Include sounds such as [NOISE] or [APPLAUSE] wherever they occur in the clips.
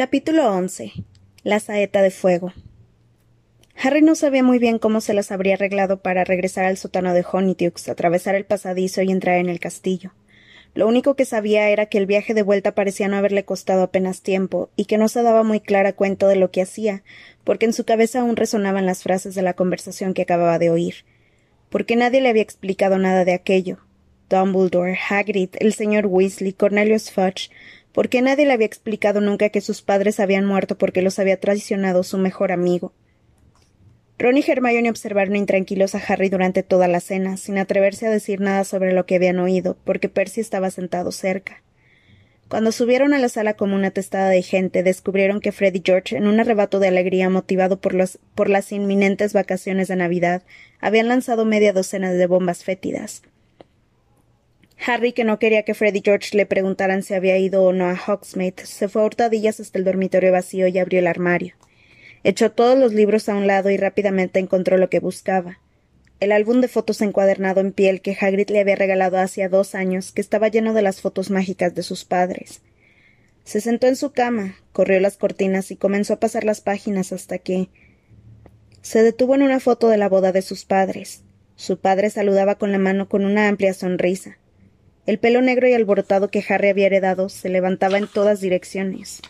Capítulo 11. La saeta de fuego. Harry no sabía muy bien cómo se las habría arreglado para regresar al sótano de Honeytux, atravesar el pasadizo y entrar en el castillo. Lo único que sabía era que el viaje de vuelta parecía no haberle costado apenas tiempo, y que no se daba muy clara cuenta de lo que hacía, porque en su cabeza aún resonaban las frases de la conversación que acababa de oír. Porque nadie le había explicado nada de aquello. Dumbledore, Hagrid, el señor Weasley, Cornelius Fudge, porque nadie le había explicado nunca que sus padres habían muerto porque los había traicionado su mejor amigo. Ron y Hermione observaron intranquilos a Harry durante toda la cena, sin atreverse a decir nada sobre lo que habían oído, porque Percy estaba sentado cerca. Cuando subieron a la sala como una testada de gente, descubrieron que Fred y George, en un arrebato de alegría motivado por, los, por las inminentes vacaciones de Navidad, habían lanzado media docena de bombas fétidas. Harry, que no quería que Fred y George le preguntaran si había ido o no a Hogsmeade, se fue a hurtadillas hasta el dormitorio vacío y abrió el armario. Echó todos los libros a un lado y rápidamente encontró lo que buscaba. El álbum de fotos encuadernado en piel que Hagrid le había regalado hacía dos años, que estaba lleno de las fotos mágicas de sus padres. Se sentó en su cama, corrió las cortinas y comenzó a pasar las páginas hasta que se detuvo en una foto de la boda de sus padres. Su padre saludaba con la mano con una amplia sonrisa. El pelo negro y alborotado que Harry había heredado se levantaba en todas direcciones.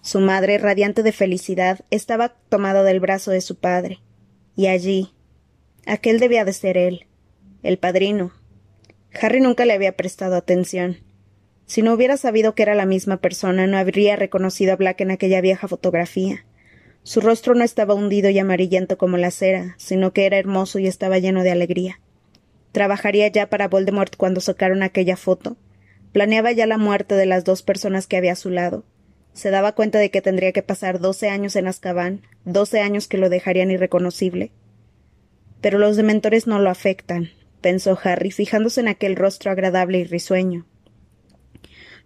Su madre, radiante de felicidad, estaba tomada del brazo de su padre. Y allí. Aquel debía de ser él. El padrino. Harry nunca le había prestado atención. Si no hubiera sabido que era la misma persona, no habría reconocido a Black en aquella vieja fotografía. Su rostro no estaba hundido y amarillento como la cera, sino que era hermoso y estaba lleno de alegría. ¿Trabajaría ya para Voldemort cuando sacaron aquella foto? Planeaba ya la muerte de las dos personas que había a su lado, se daba cuenta de que tendría que pasar doce años en Azkaban, doce años que lo dejarían irreconocible. Pero los dementores no lo afectan, pensó Harry, fijándose en aquel rostro agradable y risueño.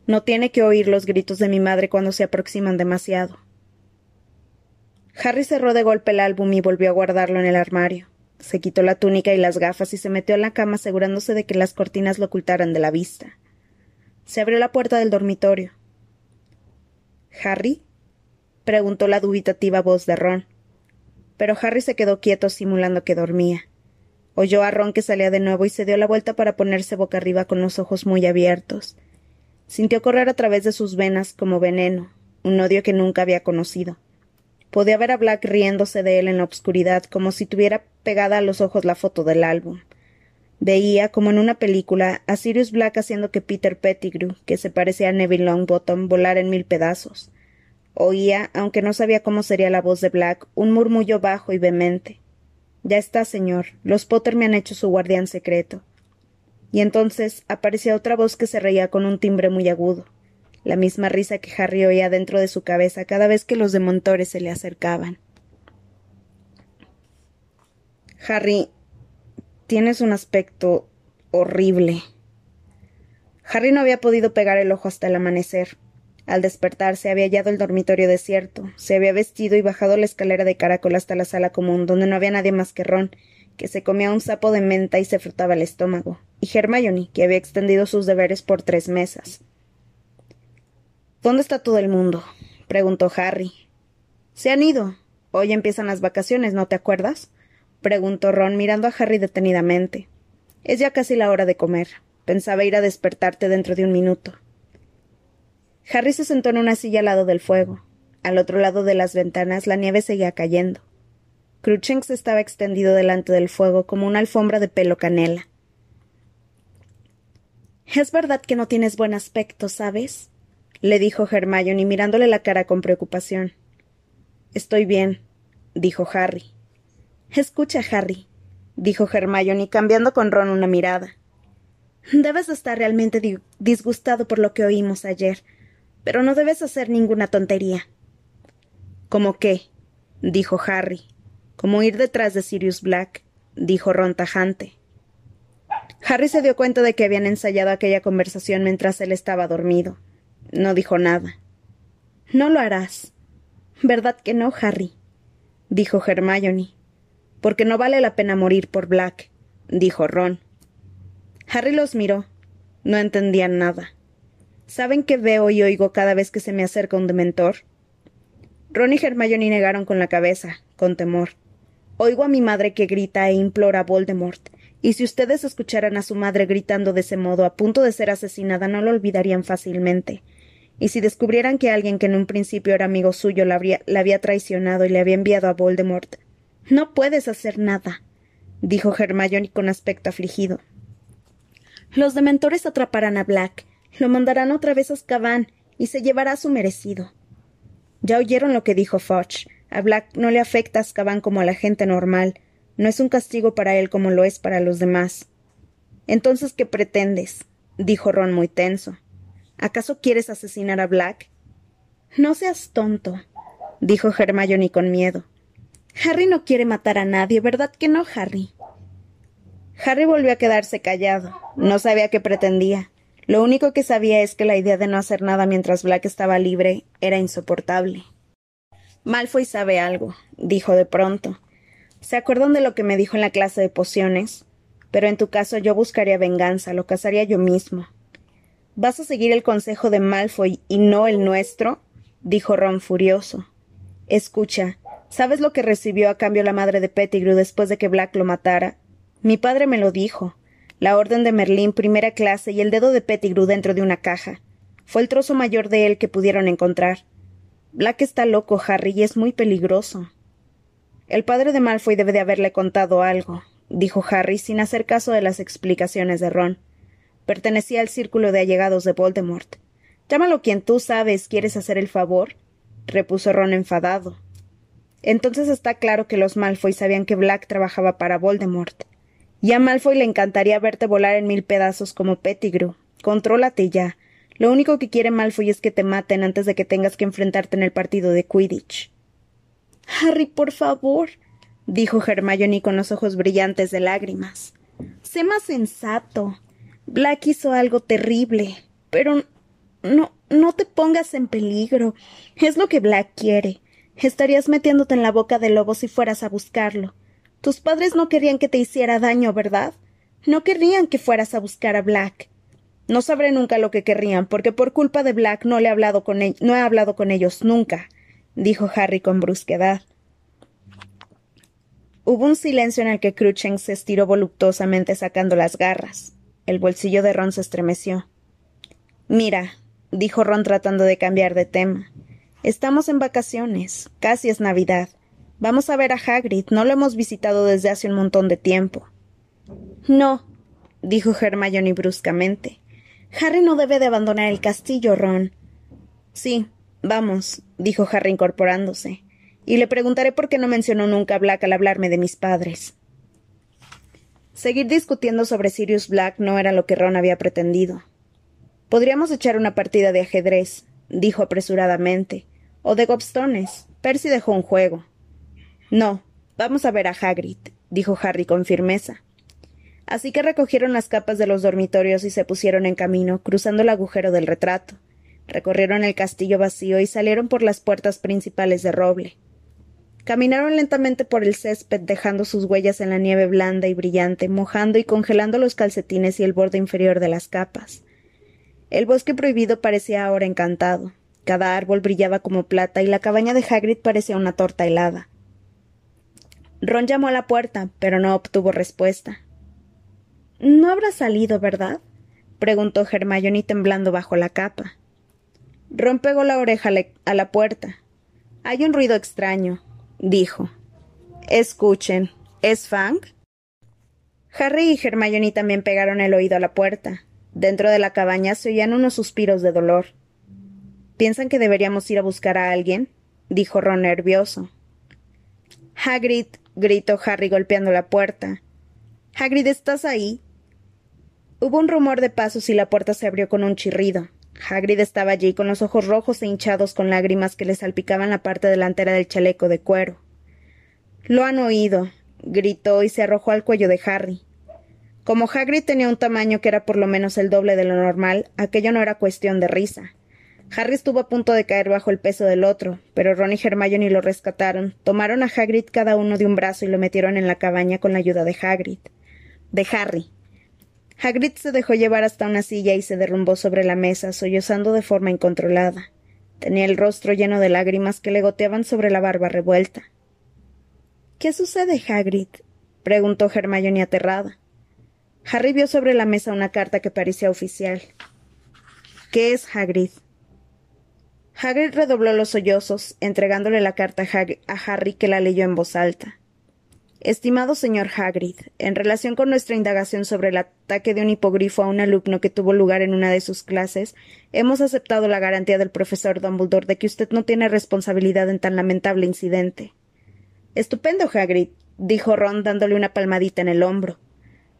No tiene que oír los gritos de mi madre cuando se aproximan demasiado. Harry cerró de golpe el álbum y volvió a guardarlo en el armario. Se quitó la túnica y las gafas y se metió en la cama asegurándose de que las cortinas lo ocultaran de la vista. Se abrió la puerta del dormitorio. ¿Harry? preguntó la dubitativa voz de Ron. Pero Harry se quedó quieto simulando que dormía. Oyó a Ron que salía de nuevo y se dio la vuelta para ponerse boca arriba con los ojos muy abiertos. Sintió correr a través de sus venas como veneno, un odio que nunca había conocido. Podía ver a Black riéndose de él en la oscuridad, como si tuviera pegada a los ojos la foto del álbum. Veía, como en una película, a Sirius Black haciendo que Peter Pettigrew, que se parecía a Neville Longbottom, volara en mil pedazos. Oía, aunque no sabía cómo sería la voz de Black, un murmullo bajo y vehemente. Ya está, señor. Los Potter me han hecho su guardián secreto. Y entonces aparecía otra voz que se reía con un timbre muy agudo, la misma risa que Harry oía dentro de su cabeza cada vez que los demontores se le acercaban. Harry, Tienes un aspecto horrible. Harry no había podido pegar el ojo hasta el amanecer. Al despertarse había hallado el dormitorio desierto, se había vestido y bajado la escalera de caracol hasta la sala común, donde no había nadie más que Ron, que se comía un sapo de menta y se frotaba el estómago, y Hermione, que había extendido sus deberes por tres mesas. ¿Dónde está todo el mundo? preguntó Harry. Se han ido. Hoy empiezan las vacaciones, ¿no te acuerdas? preguntó Ron mirando a Harry detenidamente. Es ya casi la hora de comer. Pensaba ir a despertarte dentro de un minuto. Harry se sentó en una silla al lado del fuego. Al otro lado de las ventanas la nieve seguía cayendo. Cruchens estaba extendido delante del fuego como una alfombra de pelo canela. Es verdad que no tienes buen aspecto, ¿sabes? Le dijo Hermione mirándole la cara con preocupación. Estoy bien, dijo Harry. Escucha, Harry, dijo Hermione, cambiando con Ron una mirada. Debes estar realmente disgustado por lo que oímos ayer, pero no debes hacer ninguna tontería. ¿Cómo qué? dijo Harry. Como ir detrás de Sirius Black, dijo Ron tajante. Harry se dio cuenta de que habían ensayado aquella conversación mientras él estaba dormido. No dijo nada. No lo harás. ¿Verdad que no, Harry? dijo Hermione porque no vale la pena morir por Black, dijo Ron. Harry los miró. No entendían nada. ¿Saben qué veo y oigo cada vez que se me acerca un dementor? Ron y Hermione negaron con la cabeza, con temor. Oigo a mi madre que grita e implora a Voldemort, y si ustedes escucharan a su madre gritando de ese modo a punto de ser asesinada no lo olvidarían fácilmente. Y si descubrieran que alguien que en un principio era amigo suyo la, había traicionado y le había enviado a Voldemort. No puedes hacer nada, dijo Hermione con aspecto afligido. Los dementores atraparán a Black, lo mandarán otra vez a Azkaban y se llevará su merecido. Ya oyeron lo que dijo Fudge. A Black no le afecta a Azkaban como a la gente normal. No es un castigo para él como lo es para los demás. Entonces, ¿qué pretendes? dijo Ron muy tenso. ¿Acaso quieres asesinar a Black? No seas tonto, dijo Hermione con miedo. Harry no quiere matar a nadie, ¿verdad que no, Harry? Harry volvió a quedarse callado. No sabía qué pretendía. Lo único que sabía es que la idea de no hacer nada mientras Black estaba libre era insoportable. Malfoy sabe algo, dijo de pronto. ¿Se acuerdan de lo que me dijo en la clase de pociones? Pero en tu caso yo buscaría venganza, lo cazaría yo mismo. ¿Vas a seguir el consejo de Malfoy y no el nuestro? dijo Ron furioso. Escucha, ¿sabes lo que recibió a cambio la madre de Pettigrew después de que Black lo matara? Mi padre me lo dijo la orden de Merlín primera clase y el dedo de Pettigrew dentro de una caja. Fue el trozo mayor de él que pudieron encontrar. Black está loco, Harry, y es muy peligroso. El padre de Malfoy debe de haberle contado algo, dijo Harry sin hacer caso de las explicaciones de Ron. Pertenecía al círculo de allegados de Voldemort. Llámalo quien tú sabes, ¿quieres hacer el favor? repuso Ron enfadado. Entonces está claro que los Malfoy sabían que Black trabajaba para Voldemort. Y a Malfoy le encantaría verte volar en mil pedazos como Pettigrew. Contrólate ya. Lo único que quiere Malfoy es que te maten antes de que tengas que enfrentarte en el partido de Quidditch. Harry, por favor, dijo Hermione con los ojos brillantes de lágrimas. Sé más sensato. Black hizo algo terrible, pero no, no te pongas en peligro. Es lo que Black quiere. Estarías metiéndote en la boca del lobo si fueras a buscarlo. Tus padres no querían que te hiciera daño, ¿verdad? No querrían que fueras a buscar a Black. No sabré nunca lo que querrían, porque por culpa de Black no le he hablado con e-, no he hablado con ellos nunca, dijo Harry con brusquedad. Hubo un silencio en el que Cruchen se estiró voluptuosamente sacando las garras. El bolsillo de Ron se estremeció. Mira, dijo Ron tratando de cambiar de tema. Estamos en vacaciones. Casi es Navidad. Vamos a ver a Hagrid. No lo hemos visitado desde hace un montón de tiempo. No, dijo Hermione bruscamente. Harry no debe de abandonar el castillo, Ron. Sí, vamos, dijo Harry incorporándose. Y le preguntaré por qué no mencionó nunca a Black al hablarme de mis padres. Seguir discutiendo sobre Sirius Black no era lo que Ron había pretendido. Podríamos echar una partida de ajedrez, dijo apresuradamente, o de gobstones. Percy dejó un juego. No, vamos a ver a Hagrid, dijo Harry con firmeza. Así que recogieron las capas de los dormitorios y se pusieron en camino, cruzando el agujero del retrato. Recorrieron el castillo vacío y salieron por las puertas principales de roble. Caminaron lentamente por el césped, dejando sus huellas en la nieve blanda y brillante, mojando y congelando los calcetines y el borde inferior de las capas. El bosque prohibido parecía ahora encantado. Cada árbol brillaba como plata y la cabaña de Hagrid parecía una torta helada. Ron llamó a la puerta, pero no obtuvo respuesta. No habrá salido, ¿verdad? preguntó Hermione temblando bajo la capa. Ron pegó la oreja a la puerta. Hay un ruido extraño, dijo. Escuchen, ¿es Fang? Harry y Hermione también pegaron el oído a la puerta. Dentro de la cabaña se oían unos suspiros de dolor. ¿Piensan que deberíamos ir a buscar a alguien? dijo Ron nervioso. Hagrid, gritó Harry golpeando la puerta. Hagrid, ¿estás ahí? Hubo un rumor de pasos y la puerta se abrió con un chirrido. Hagrid estaba allí con los ojos rojos e hinchados con lágrimas que le salpicaban la parte delantera del chaleco de cuero. Lo han oído, gritó y se arrojó al cuello de Harry. Como Hagrid tenía un tamaño que era por lo menos el doble de lo normal, aquello no era cuestión de risa. Harry estuvo a punto de caer bajo el peso del otro, pero Ron y Hermione lo rescataron, tomaron a Hagrid cada uno de un brazo y lo metieron en la cabaña con la ayuda de Hagrid. De Harry. Hagrid se dejó llevar hasta una silla y se derrumbó sobre la mesa, sollozando de forma incontrolada. Tenía el rostro lleno de lágrimas que le goteaban sobre la barba revuelta. ¿Qué sucede, Hagrid? preguntó Hermione aterrada. Harry vio sobre la mesa una carta que parecía oficial. ¿Qué es Hagrid? Hagrid redobló los sollozos, entregándole la carta a Harry que la leyó en voz alta. Estimado señor Hagrid, en relación con nuestra indagación sobre el ataque de un hipogrifo a un alumno que tuvo lugar en una de sus clases, hemos aceptado la garantía del profesor Dumbledore de que usted no tiene responsabilidad en tan lamentable incidente. Estupendo, Hagrid, dijo Ron dándole una palmadita en el hombro.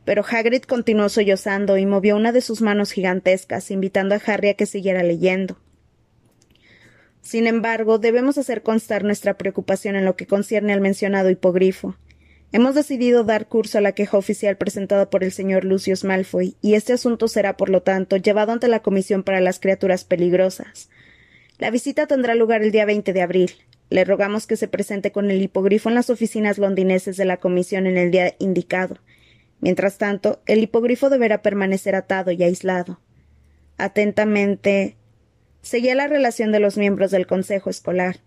Pero Hagrid continuó sollozando y movió una de sus manos gigantescas, invitando a Harry a que siguiera leyendo. Sin embargo, debemos hacer constar nuestra preocupación en lo que concierne al mencionado hipogrifo. Hemos decidido dar curso a la queja oficial presentada por el señor Lucius Malfoy, y este asunto será, por lo tanto, llevado ante la Comisión para las Criaturas Peligrosas. La visita tendrá lugar el día 20 de abril. Le rogamos que se presente con el hipogrifo en las oficinas londineses de la Comisión en el día indicado. Mientras tanto, el hipogrifo deberá permanecer atado y aislado. Atentamente. Seguía la relación de los miembros del Consejo Escolar.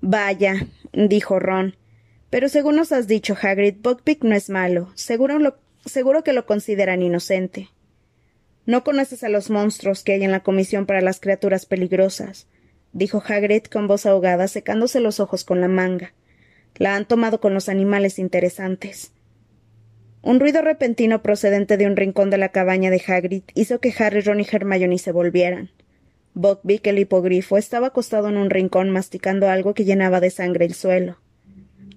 Vaya, dijo Ron. Pero según nos has dicho, Hagrid, Buckbeak no es malo. Seguro, seguro que lo consideran inocente. No conoces a los monstruos que hay en la Comisión para las Criaturas Peligrosas, dijo Hagrid con voz ahogada, secándose los ojos con la manga. La han tomado con los animales interesantes. Un ruido repentino procedente de un rincón de la cabaña de Hagrid hizo que Harry, Ron y Hermione se volvieran. Buckbeak, el hipogrifo, estaba acostado en un rincón masticando algo que llenaba de sangre el suelo.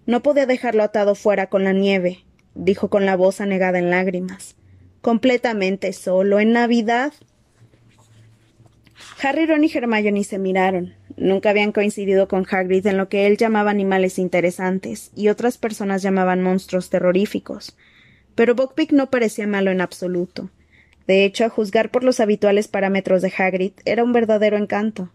No podía dejarlo atado fuera con la nieve, dijo con la voz anegada en lágrimas. Completamente solo, en Navidad. Harry, Ron y Hermione se miraron. Nunca habían coincidido con Hagrid en lo que él llamaba animales interesantes y otras personas llamaban monstruos terroríficos. Pero Buckbeak no parecía malo en absoluto. De hecho, a juzgar por los habituales parámetros de Hagrid, era un verdadero encanto.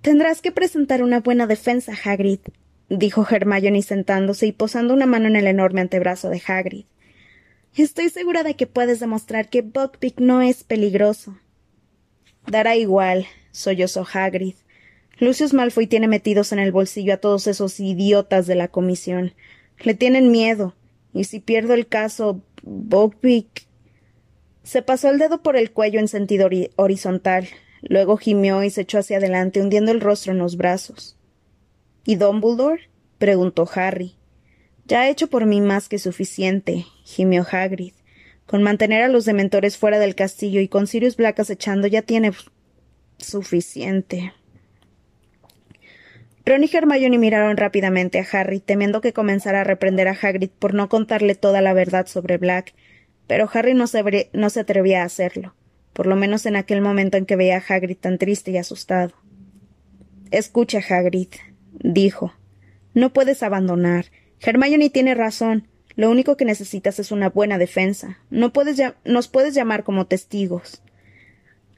Tendrás que presentar una buena defensa, Hagrid, dijo Hermione sentándose y posando una mano en el enorme antebrazo de Hagrid. Estoy segura de que puedes demostrar que Buckbeak no es peligroso. Dará igual, sollozó Hagrid. Lucius Malfoy tiene metidos en el bolsillo a todos esos idiotas de la comisión. Le tienen miedo. Y si pierdo el caso, Buckbeak. Se pasó el dedo por el cuello en sentido horizontal. Luego gimió y se echó hacia adelante, hundiendo el rostro en los brazos. ¿Y Dumbledore? preguntó Harry. Ya ha hecho por mí más que suficiente, gimió Hagrid. Con mantener a los dementores fuera del castillo y con Sirius Black acechando ya tiene suficiente. Ron y Hermione miraron rápidamente a Harry, temiendo que comenzara a reprender a Hagrid por no contarle toda la verdad sobre Black, pero Harry no se, no se atrevía a hacerlo, por lo menos en aquel momento en que veía a Hagrid tan triste y asustado. Escucha, Hagrid, dijo. No puedes abandonar. Hermione tiene razón. Lo único que necesitas es una buena defensa. No puedes nos puedes llamar como testigos.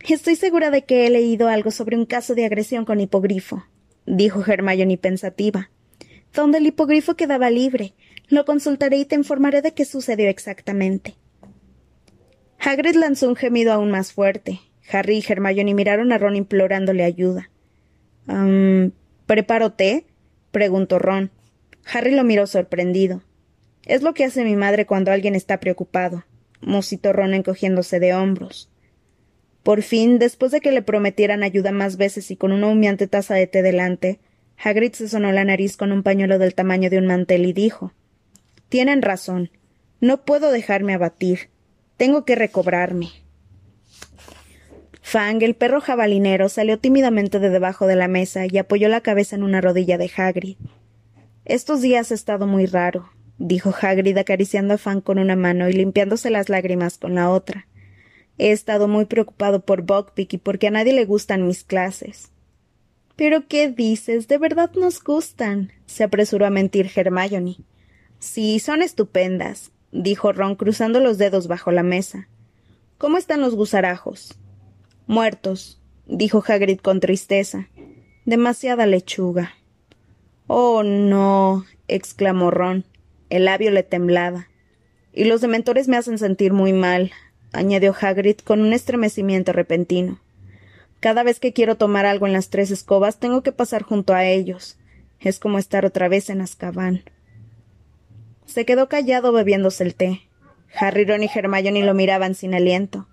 Estoy segura de que he leído algo sobre un caso de agresión con hipogrifo, dijo Hermione pensativa. Donde el hipogrifo quedaba libre. Lo consultaré y te informaré de qué sucedió exactamente. Hagrid lanzó un gemido aún más fuerte. Harry y Hermione miraron a Ron implorándole ayuda. ¿Preparo té? preguntó Ron. Harry lo miró sorprendido. Es lo que hace mi madre cuando alguien está preocupado, musitó Ron encogiéndose de hombros. Por fin, después de que le prometieran ayuda más veces y con una humeante taza de té delante, Hagrid se sonó la nariz con un pañuelo del tamaño de un mantel y dijo Tienen razón. No puedo dejarme abatir. Tengo que recobrarme. Fang, el perro jabalinero, salió tímidamente de debajo de la mesa y apoyó la cabeza en una rodilla de Hagrid. Estos días ha estado muy raro, dijo Hagrid acariciando a Fang con una mano y limpiándose las lágrimas con la otra. He estado muy preocupado por Buckbeak y porque a nadie le gustan mis clases. ¿Pero qué dices? De verdad nos gustan, se apresuró a mentir Hermione. Sí, son estupendas, dijo Ron cruzando los dedos bajo la mesa. ¿Cómo están los gusarajos? Muertos, dijo Hagrid con tristeza. Demasiada lechuga. Oh, no, exclamó Ron. El labio le temblaba. Y los dementores me hacen sentir muy mal, añadió Hagrid con un estremecimiento repentino. Cada vez que quiero tomar algo en las tres escobas, tengo que pasar junto a ellos. Es como estar otra vez en Azkaban. Se quedó callado bebiéndose el té. Harry, Ron y Hermione lo miraban sin aliento.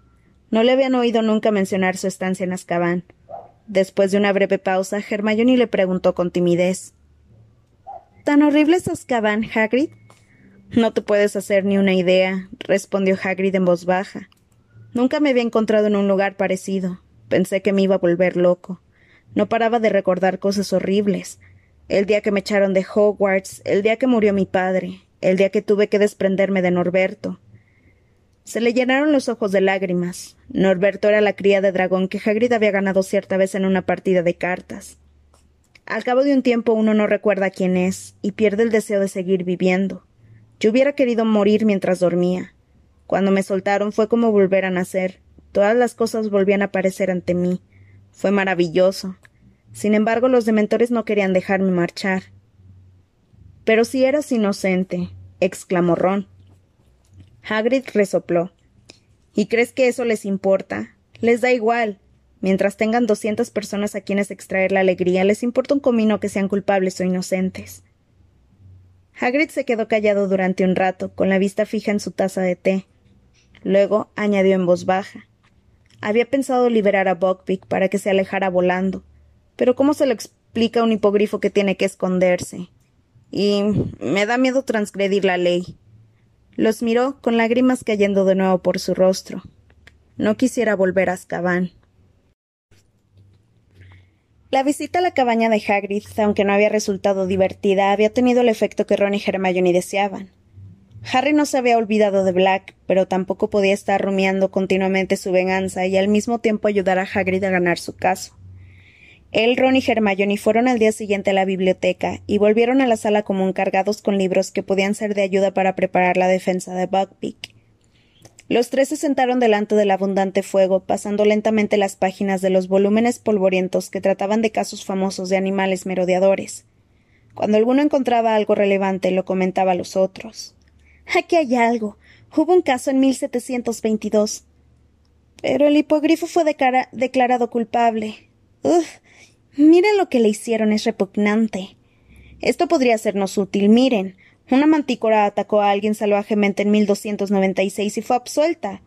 No le habían oído nunca mencionar su estancia en Azkaban. Después de una breve pausa, Hermione le preguntó con timidez. ¿Tan horrible es Azkaban, Hagrid? No te puedes hacer ni una idea, respondió Hagrid en voz baja. Nunca me había encontrado en un lugar parecido. Pensé que me iba a volver loco. No paraba de recordar cosas horribles. El día que me echaron de Hogwarts, el día que murió mi padre, el día que tuve que desprenderme de Norberto. Se le llenaron los ojos de lágrimas. Norberto era la cría de dragón que Hagrid había ganado cierta vez en una partida de cartas. Al cabo de un tiempo uno no recuerda quién es y pierde el deseo de seguir viviendo. Yo hubiera querido morir mientras dormía. Cuando me soltaron fue como volver a nacer, Todas las cosas volvían a aparecer ante mí. Fue maravilloso. Sin embargo, los dementores no querían dejarme marchar. Pero si eras inocente, exclamó Ron. Hagrid resopló. ¿Y crees que eso les importa? Les da igual. Mientras tengan doscientas personas a quienes extraer la alegría, les importa un comino que sean culpables o inocentes. Hagrid se quedó callado durante un rato, con la vista fija en su taza de té. Luego añadió en voz baja. Había pensado liberar a Buckbeak para que se alejara volando, pero ¿cómo se lo explica a un hipogrifo que tiene que esconderse? Y me da miedo transgredir la ley. Los miró con lágrimas cayendo de nuevo por su rostro. No quisiera volver a Azkaban. La visita a la cabaña de Hagrid, aunque no había resultado divertida, había tenido el efecto que Ron y Hermione deseaban. Harry no se había olvidado de Black, pero tampoco podía estar rumiando continuamente su venganza y al mismo tiempo ayudar a Hagrid a ganar su caso. Él, Ron y Hermione fueron al día siguiente a la biblioteca y volvieron a la sala común cargados con libros que podían ser de ayuda para preparar la defensa de Buckbeak. Los tres se sentaron delante del abundante fuego, pasando lentamente las páginas de los volúmenes polvorientos que trataban de casos famosos de animales merodeadores. Cuando alguno encontraba algo relevante, lo comentaba a los otros. Aquí hay algo. Hubo un caso en 1722. Pero el hipogrifo fue declarado culpable. Uf, miren lo que le hicieron, es repugnante. Esto podría sernos útil. Miren, una mantícora atacó a alguien salvajemente en 1296 y fue absuelta.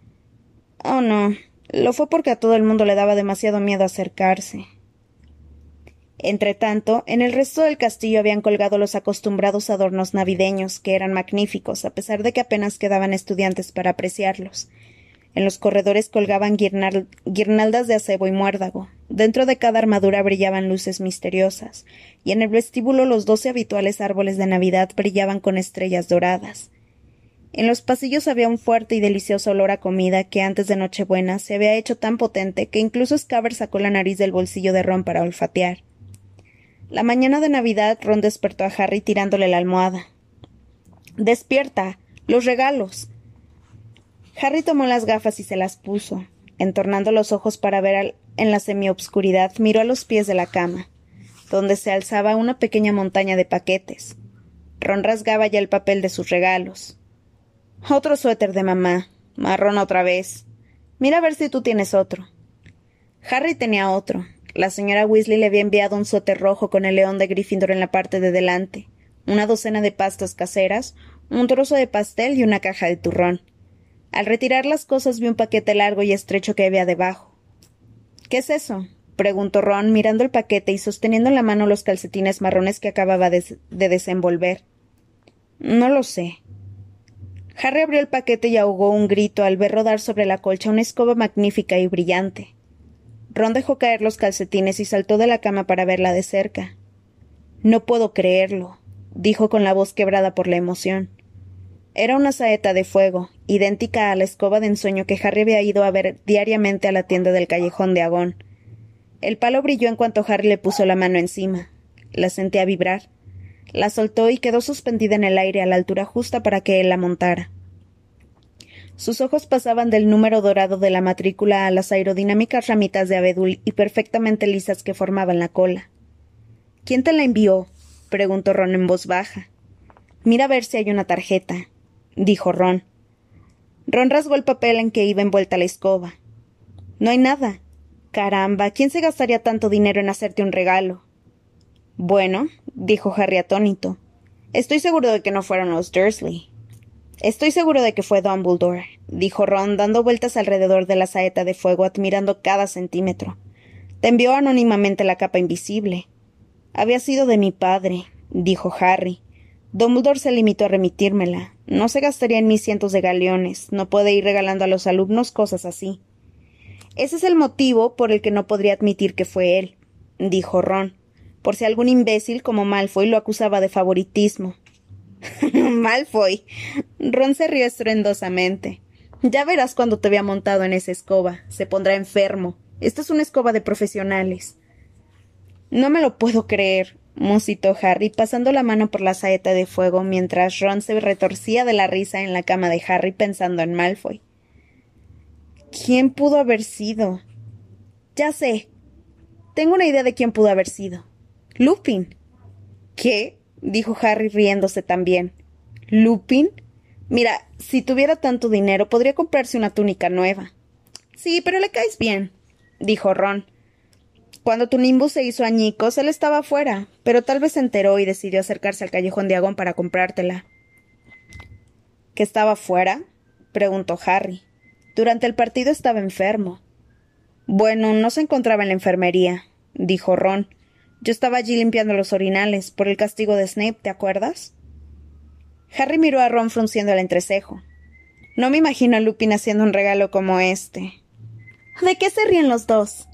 Oh, no. Lo fue porque a todo el mundo le daba demasiado miedo acercarse. Entretanto, en el resto del castillo habían colgado los acostumbrados adornos navideños, que eran magníficos, a pesar de que apenas quedaban estudiantes para apreciarlos. En los corredores colgaban guirnaldas de acebo y muérdago. Dentro de cada armadura brillaban luces misteriosas, y en el vestíbulo los doce habituales árboles de Navidad brillaban con estrellas doradas. En los pasillos había un fuerte y delicioso olor a comida que antes de Nochebuena se había hecho tan potente que incluso Scaber sacó la nariz del bolsillo de Ron para olfatear. La mañana de Navidad, Ron despertó a Harry tirándole la almohada. Despierta. Los regalos. Harry tomó las gafas y se las puso. Entornando los ojos para ver en la semiobscuridad, miró a los pies de la cama, donde se alzaba una pequeña montaña de paquetes. Ron rasgaba ya el papel de sus regalos. Otro suéter de mamá. Marrón otra vez. Mira a ver si tú tienes otro. Harry tenía otro, la señora Weasley le había enviado un suéter rojo con el león de Gryffindor en la parte de delante, una docena de pastas caseras, un trozo de pastel y una caja de turrón. Al retirar las cosas vi un paquete largo y estrecho que había debajo. ¿Qué es eso? preguntó Ron, mirando el paquete y sosteniendo en la mano los calcetines marrones que acababa de, de desenvolver. No lo sé. Harry abrió el paquete y ahogó un grito al ver rodar sobre la colcha una escoba magnífica y brillante. Ron dejó caer los calcetines y saltó de la cama para verla de cerca. No puedo creerlo, dijo con la voz quebrada por la emoción. Era una saeta de fuego, idéntica a la escoba de ensueño que Harry había ido a ver diariamente a la tienda del callejón de Agón. El palo brilló en cuanto Harry le puso la mano encima. La sentía vibrar. La soltó y quedó suspendida en el aire a la altura justa para que él la montara. Sus ojos pasaban del número dorado de la matrícula a las aerodinámicas ramitas de abedul y perfectamente lisas que formaban la cola. ¿Quién te la envió? preguntó Ron en voz baja. Mira a ver si hay una tarjeta, dijo Ron. Ron rasgó el papel en que iba envuelta la escoba. No hay nada. Caramba, ¿quién se gastaría tanto dinero en hacerte un regalo? Bueno, dijo Harry atónito. Estoy seguro de que no fueron los Dursley. Estoy seguro de que fue Dumbledore, dijo Ron, dando vueltas alrededor de la saeta de fuego, admirando cada centímetro. Te envió anónimamente la capa invisible. Había sido de mi padre, dijo Harry. Dumbledore se limitó a remitírmela. No se gastaría en mí cientos de galeones. No puede ir regalando a los alumnos cosas así. Ese es el motivo por el que no podría admitir que fue él, dijo Ron, por si algún imbécil como Malfoy lo acusaba de favoritismo. [LAUGHS] Malfoy. Ron se rió estruendosamente. Ya verás cuando te vea montado en esa escoba. Se pondrá enfermo. Esta es una escoba de profesionales. No me lo puedo creer, musitó Harry, pasando la mano por la saeta de fuego mientras Ron se retorcía de la risa en la cama de Harry pensando en Malfoy. ¿Quién pudo haber sido? Ya sé. Tengo una idea de quién pudo haber sido. Lupin. ¿Qué? dijo Harry riéndose también. ¿Lupin? Mira, si tuviera tanto dinero podría comprarse una túnica nueva. Sí, pero le caes bien, dijo Ron. Cuando tu Nimbus se hizo añicos, él estaba afuera, pero tal vez se enteró y decidió acercarse al callejón de Agón para comprártela. ¿Que estaba fuera? preguntó Harry. Durante el partido estaba enfermo. Bueno, no se encontraba en la enfermería, dijo Ron. Yo estaba allí limpiando los orinales por el castigo de Snape, ¿te acuerdas? Harry miró a Ron frunciendo el entrecejo. No me imagino a Lupin haciendo un regalo como este. ¿De qué se ríen los dos?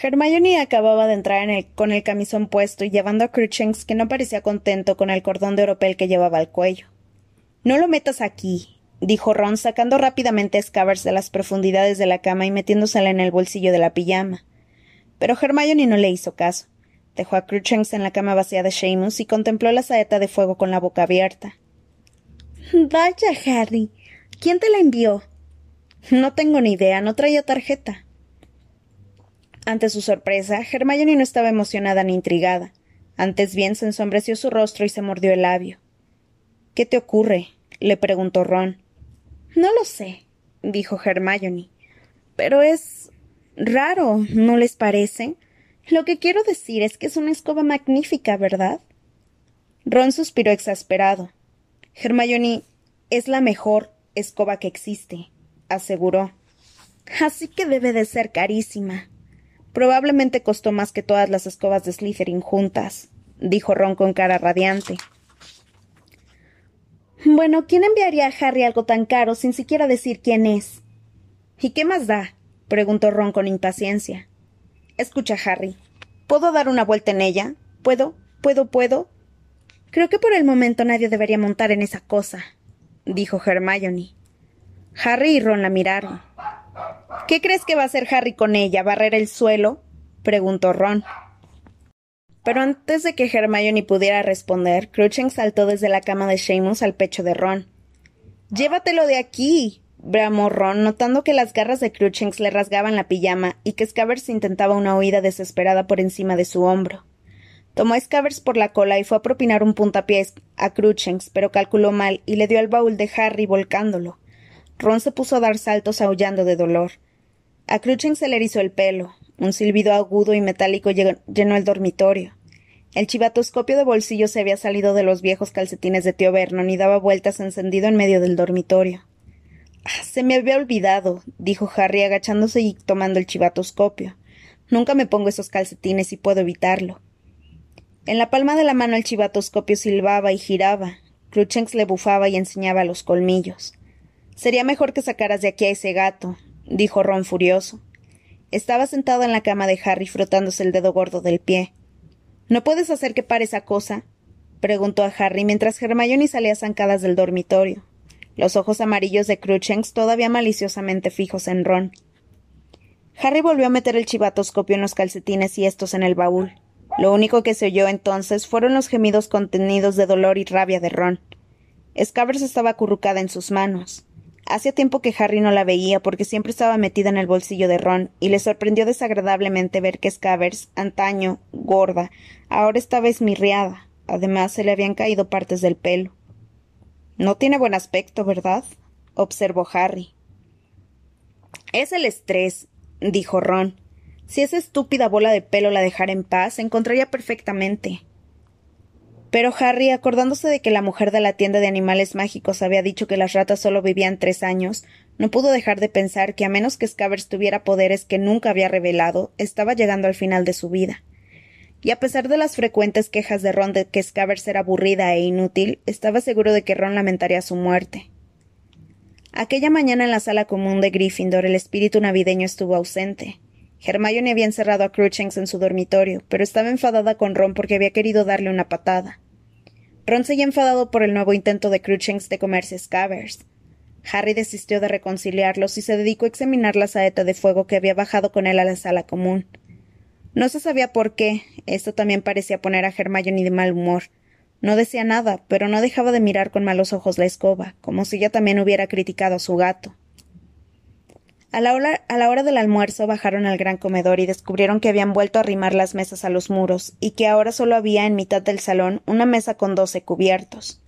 Hermione acababa de entrar con el camisón puesto y llevando a Cruchens, que no parecía contento con el cordón de oropel que llevaba al cuello. No lo metas aquí, dijo Ron, sacando rápidamente a Scabbers de las profundidades de la cama y metiéndosela en el bolsillo de la pijama. Pero Hermione no le hizo caso. Dejó a Cruchens en la cama vacía de Seamus y contempló la saeta de fuego con la boca abierta. Vaya, Harry. ¿Quién te la envió? No tengo ni idea, no traía tarjeta. Ante su sorpresa, Hermione no estaba emocionada ni intrigada. Antes bien se ensombreció su rostro y se mordió el labio. ¿Qué te ocurre? le preguntó Ron. No lo sé, dijo Hermione. Pero es Raro, ¿no les parece? Lo que quiero decir es que es una escoba magnífica, ¿verdad? Ron suspiró exasperado. Hermione es la mejor escoba que existe, aseguró. Así que debe de ser carísima. Probablemente costó más que todas las escobas de Slytherin juntas, dijo Ron con cara radiante. Bueno, ¿quién enviaría a Harry algo tan caro sin siquiera decir quién es? ¿Y qué más da? preguntó Ron con impaciencia. Escucha, Harry. ¿Puedo dar una vuelta en ella? ¿Puedo? ¿Puedo? ¿Puedo? Creo que por el momento nadie debería montar en esa cosa, dijo Hermione. Harry y Ron la miraron. ¿Qué crees que va a hacer Harry con ella? ¿Barrer el suelo? preguntó Ron. Pero antes de que Hermione pudiera responder, Cruchens saltó desde la cama de Seamus al pecho de Ron. Llévatelo de aquí bramó Ron, notando que las garras de Cruchens le rasgaban la pijama y que Scabbers intentaba una huida desesperada por encima de su hombro. Tomó a Scabbers por la cola y fue a propinar un puntapiés a Cruchens, pero calculó mal y le dio al baúl de Harry volcándolo. Ron se puso a dar saltos aullando de dolor. A se le erizó el pelo. Un silbido agudo y metálico llenó el dormitorio. El chivatoscopio de bolsillo se había salido de los viejos calcetines de tío Vernon y daba vueltas encendido en medio del dormitorio. Se me había olvidado, dijo Harry agachándose y tomando el chivatoscopio. Nunca me pongo esos calcetines y puedo evitarlo. En la palma de la mano el chivatoscopio silbaba y giraba. Cruchens le bufaba y enseñaba los colmillos. Sería mejor que sacaras de aquí a ese gato, dijo Ron furioso. Estaba sentado en la cama de Harry frotándose el dedo gordo del pie. ¿No puedes hacer que pare esa cosa? preguntó a Harry mientras Hermione salía zancadas del dormitorio los ojos amarillos de Cruchens todavía maliciosamente fijos en Ron. Harry volvió a meter el chivatoscopio en los calcetines y estos en el baúl. Lo único que se oyó entonces fueron los gemidos contenidos de dolor y rabia de Ron. Scabbers estaba acurrucada en sus manos. Hacía tiempo que Harry no la veía porque siempre estaba metida en el bolsillo de Ron, y le sorprendió desagradablemente ver que Scabbers, antaño gorda, ahora estaba esmirriada. Además, se le habían caído partes del pelo. No tiene buen aspecto, ¿verdad? observó Harry. Es el estrés, dijo Ron. Si esa estúpida bola de pelo la dejara en paz, se encontraría perfectamente. Pero Harry, acordándose de que la mujer de la tienda de animales mágicos había dicho que las ratas solo vivían tres años, no pudo dejar de pensar que a menos que Scabbers tuviera poderes que nunca había revelado, estaba llegando al final de su vida. Y a pesar de las frecuentes quejas de Ron de que Scabbers era aburrida e inútil, estaba seguro de que Ron lamentaría su muerte. Aquella mañana en la sala común de Gryffindor el espíritu navideño estuvo ausente. Hermione había encerrado a Cruchens en su dormitorio, pero estaba enfadada con Ron porque había querido darle una patada. Ron seguía enfadado por el nuevo intento de Cruchens de comerse Scabbers. Harry desistió de reconciliarlos y se dedicó a examinar la saeta de fuego que había bajado con él a la sala común. No se sabía por qué. Esto también parecía poner a Hermione de mal humor. No decía nada, pero no dejaba de mirar con malos ojos la escoba, como si ella también hubiera criticado a su gato. A la, hora, del almuerzo bajaron al gran comedor y descubrieron que habían vuelto a arrimar las mesas a los muros y que ahora solo había en mitad del salón una mesa con doce cubiertos.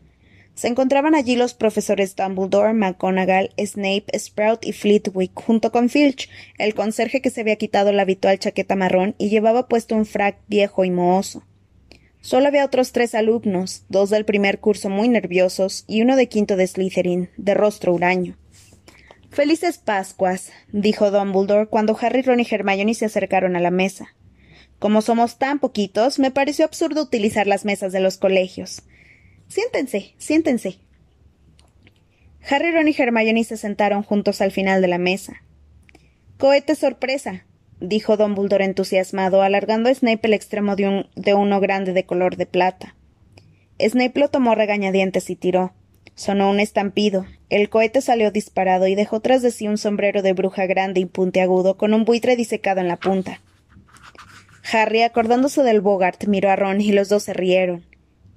Se encontraban allí los profesores Dumbledore, McGonagall, Snape, Sprout y Flitwick, junto con Filch, el conserje que se había quitado la habitual chaqueta marrón y llevaba puesto un frac viejo y mohoso. Solo había otros tres alumnos, dos del primer curso muy nerviosos y uno de quinto de Slytherin, de rostro huraño. Felices Pascuas, dijo Dumbledore cuando Harry, Ron y Hermione se acercaron a la mesa. Como somos tan poquitos, me pareció absurdo utilizar las mesas de los colegios. Siéntense, siéntense. Harry, Ron y Hermione se sentaron juntos al final de la mesa. Cohete sorpresa, dijo Dumbledore entusiasmado, alargando a Snape el extremo de, un, de uno grande de color de plata. Snape lo tomó regañadientes y tiró. Sonó un estampido. El cohete salió disparado y dejó tras de sí un sombrero de bruja grande y puntiagudo con un buitre disecado en la punta. Harry, acordándose del Bogart, miró a Ron y los dos se rieron.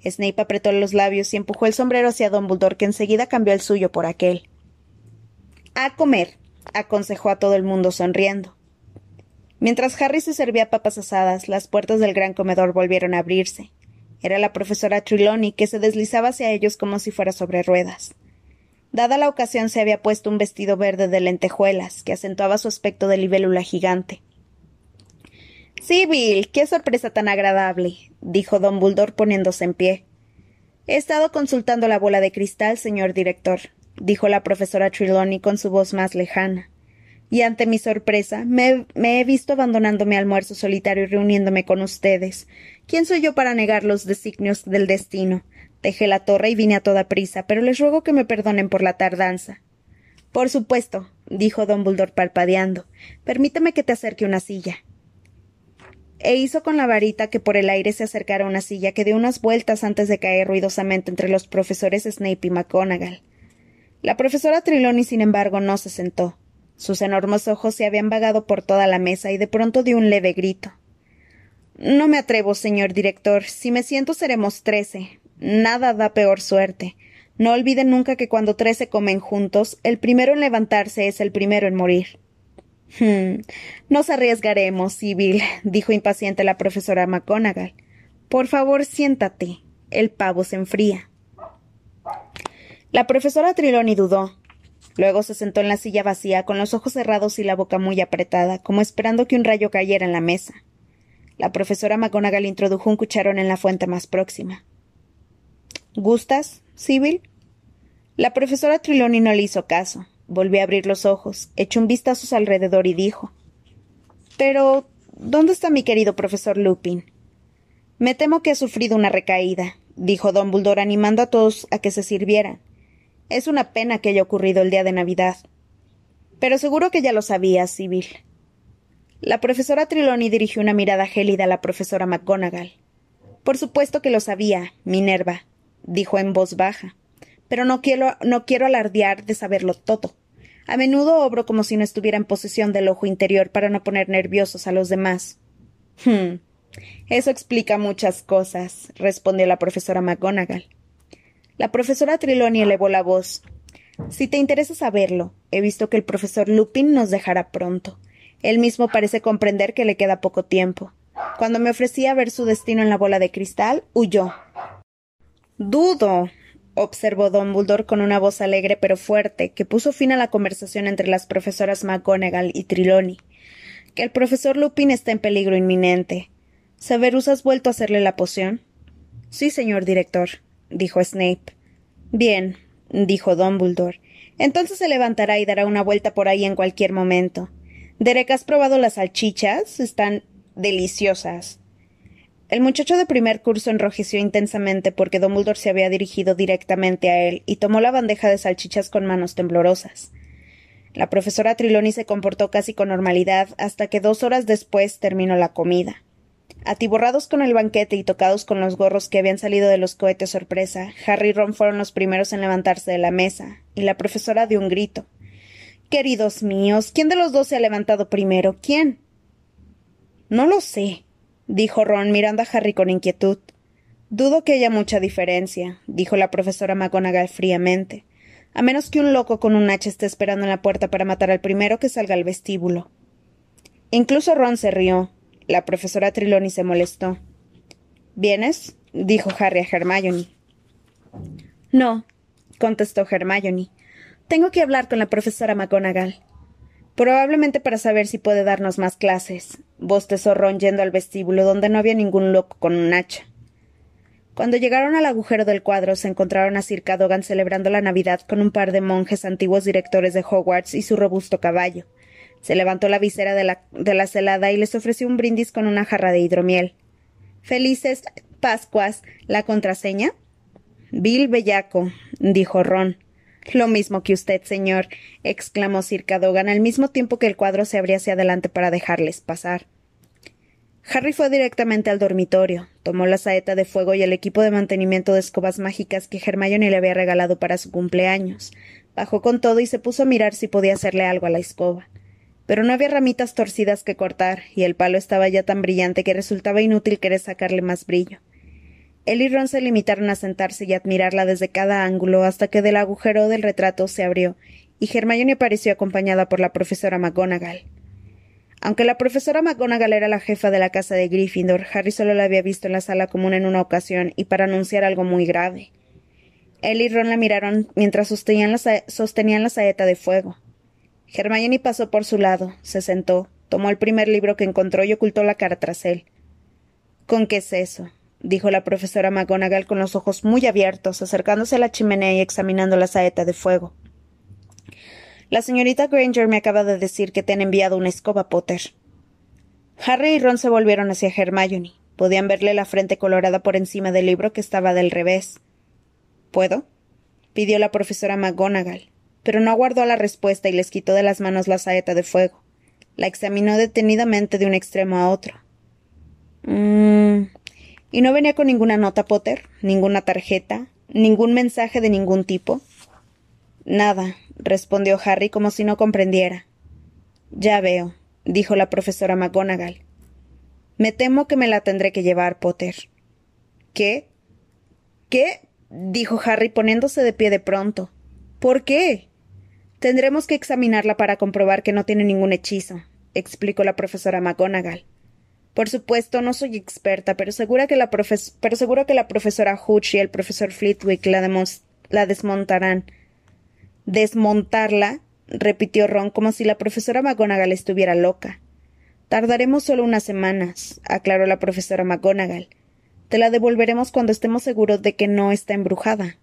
Snape apretó los labios y empujó el sombrero hacia Dumbledore, que enseguida cambió el suyo por aquel. A comer, aconsejó a todo el mundo sonriendo. Mientras Harry se servía papas asadas, las puertas del gran comedor volvieron a abrirse. Era la profesora Trelawney, que se deslizaba hacia ellos como si fuera sobre ruedas. Dada la ocasión, se había puesto un vestido verde de lentejuelas, que acentuaba su aspecto de libélula gigante. Bill, qué sorpresa tan agradable, dijo don Buldor poniéndose en pie. He estado consultando la bola de cristal, señor director, dijo la profesora Trelawney con su voz más lejana y ante mi sorpresa me, he visto abandonando mi almuerzo solitario y reuniéndome con ustedes. ¿Quién soy yo para negar los designios del destino? Dejé la torre y vine a toda prisa, pero les ruego que me perdonen por la tardanza. Por supuesto, dijo don Buldor parpadeando. Permíteme que te acerque una silla. E hizo con la varita que por el aire se acercara una silla que dio unas vueltas antes de caer ruidosamente entre los profesores Snape y McGonagall. La profesora Triloni, sin embargo, no se sentó. Sus enormes ojos se habían vagado por toda la mesa y de pronto dio un leve grito. No me atrevo, señor director. Si me siento seremos trece. Nada da peor suerte. No olviden nunca que cuando trece comen juntos, el primero en levantarse es el primero en morir. Hmm. Nos arriesgaremos, Sibyl, dijo impaciente la profesora McGonagall. Por favor, siéntate. El pavo se enfría. La profesora Triloni dudó. Luego se sentó en la silla vacía, con los ojos cerrados y la boca muy apretada, como esperando que un rayo cayera en la mesa. La profesora McGonagall introdujo un cucharón en la fuente más próxima. ¿Gustas, Sibyl? La profesora Triloni no le hizo caso. Volvió a abrir los ojos, echó un vistazo a su alrededor y dijo: Pero, ¿dónde está mi querido profesor Lupin? Me temo que ha sufrido una recaída, dijo don Buldor animando a todos a que se sirvieran. Es una pena que haya ocurrido el día de Navidad. Pero seguro que ya lo sabía, Sibyl. La profesora Triloni dirigió una mirada gélida a la profesora McGonagall. Por supuesto que lo sabía, Minerva, dijo en voz baja. Pero no quiero, no quiero alardear de saberlo todo. A menudo obro como si no estuviera en posesión del ojo interior para no poner nerviosos a los demás. Hmm. Eso explica muchas cosas, respondió la profesora McGonagall. La profesora Triloni elevó la voz. Si te interesa saberlo, he visto que el profesor Lupin nos dejará pronto. Él mismo parece comprender que le queda poco tiempo. Cuando me ofrecía ver su destino en la bola de cristal, huyó. Dudo, observó Don Buldor con una voz alegre pero fuerte, que puso fin a la conversación entre las profesoras McGonagall y Triloni. Que el profesor Lupin está en peligro inminente. ¿Severus has vuelto a hacerle la poción? Sí, señor director, dijo Snape. Bien, dijo Dumbledore. Entonces se levantará y dará una vuelta por ahí en cualquier momento. Derek, ¿has probado las salchichas? Están deliciosas. El muchacho de primer curso enrojeció intensamente porque Dumbledore se había dirigido directamente a él y tomó la bandeja de salchichas con manos temblorosas. La profesora Triloni se comportó casi con normalidad hasta que dos horas después terminó la comida. Atiborrados con el banquete y tocados con los gorros que habían salido de los cohetes sorpresa, Harry y Ron fueron los primeros en levantarse de la mesa, y la profesora dio un grito. Queridos míos, ¿quién de los dos se ha levantado primero? ¿Quién? No lo sé, dijo Ron mirando a Harry con inquietud. Dudo que haya mucha diferencia, dijo la profesora McGonagall fríamente, a menos que un loco con un hacha esté esperando en la puerta para matar al primero que salga al vestíbulo. Incluso Ron se rió, la profesora Triloni se molestó. ¿Vienes? dijo Harry a Hermione. No, contestó Hermione. Tengo que hablar con la profesora McGonagall. Probablemente para saber si puede darnos más clases, bostezó Ron yendo al vestíbulo donde no había ningún loco con un hacha. Cuando llegaron al agujero del cuadro se encontraron a Sir Cadogan celebrando la Navidad con un par de monjes antiguos directores de Hogwarts y su robusto caballo. Se levantó la visera de la, de la celada y les ofreció un brindis con una jarra de hidromiel. Felices Pascuas. ¿La contraseña? Bill Bellaco, dijo Ron. Lo mismo que usted, señor, exclamó Sir Cadogan al mismo tiempo que el cuadro se abría hacia adelante para dejarles pasar. Harry fue directamente al dormitorio, tomó la saeta de fuego y el equipo de mantenimiento de escobas mágicas que Hermione le había regalado para su cumpleaños, bajó con todo y se puso a mirar si podía hacerle algo a la escoba pero no había ramitas torcidas que cortar, y el palo estaba ya tan brillante que resultaba inútil querer sacarle más brillo. Él y Ron se limitaron a sentarse y admirarla desde cada ángulo hasta que del agujero del retrato se abrió, y Hermione apareció acompañada por la profesora McGonagall. Aunque la profesora McGonagall era la jefa de la casa de Gryffindor, Harry solo la había visto en la sala común en una ocasión y para anunciar algo muy grave. Él y Ron la miraron mientras sostenían la, sostenían la saeta de fuego. Hermione pasó por su lado, se sentó, tomó el primer libro que encontró y ocultó la cara tras él. ¿Con qué es eso? Dijo la profesora McGonagall con los ojos muy abiertos, acercándose a la chimenea y examinando la saeta de fuego. La señorita Granger me acaba de decir que te han enviado una escoba, Potter. Harry y Ron se volvieron hacia Hermione. Podían verle la frente colorada por encima del libro que estaba del revés. ¿Puedo? pidió la profesora McGonagall pero no aguardó la respuesta y les quitó de las manos la saeta de fuego. La examinó detenidamente de un extremo a otro. Mm, ¿Y no venía con ninguna nota, Potter? ¿Ninguna tarjeta? ¿Ningún mensaje de ningún tipo? Nada, respondió Harry como si no comprendiera. Ya veo, dijo la profesora McGonagall. Me temo que me la tendré que llevar, Potter. ¿Qué? ¿Qué? dijo Harry poniéndose de pie de pronto. ¿Por qué? Tendremos que examinarla para comprobar que no tiene ningún hechizo, explicó la profesora McGonagall. Por supuesto, no soy experta, pero, seguro que la profesora Hooch y el profesor Flitwick la, la desmontarán. ¿Desmontarla? repitió Ron como si la profesora McGonagall estuviera loca. Tardaremos solo unas semanas, aclaró la profesora McGonagall. Te la devolveremos cuando estemos seguros de que no está embrujada.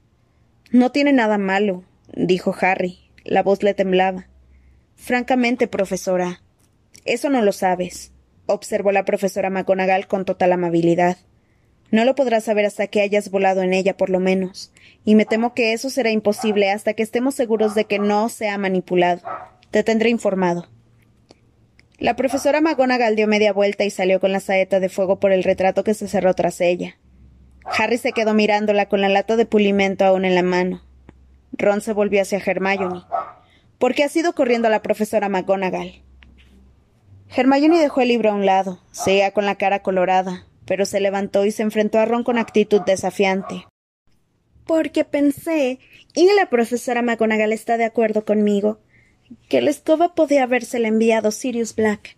No tiene nada malo, dijo Harry. La voz le temblaba. Francamente, profesora. Eso no lo sabes, observó la profesora McGonagall con total amabilidad. No lo podrás saber hasta que hayas volado en ella, por lo menos, y me temo que eso será imposible hasta que estemos seguros de que no se ha manipulado. Te tendré informado. La profesora McGonagall dio media vuelta y salió con la saeta de fuego por el retrato que se cerró tras ella. Harry se quedó mirándola con la lata de pulimento aún en la mano. Ron se volvió hacia Hermione. ¿Por qué has ido corriendo a la profesora McGonagall? Hermione dejó el libro a un lado, sea con la cara colorada, pero se levantó y se enfrentó a Ron con actitud desafiante. Porque pensé, y la profesora McGonagall está de acuerdo conmigo, que la escoba podía habérsela enviado Sirius Black.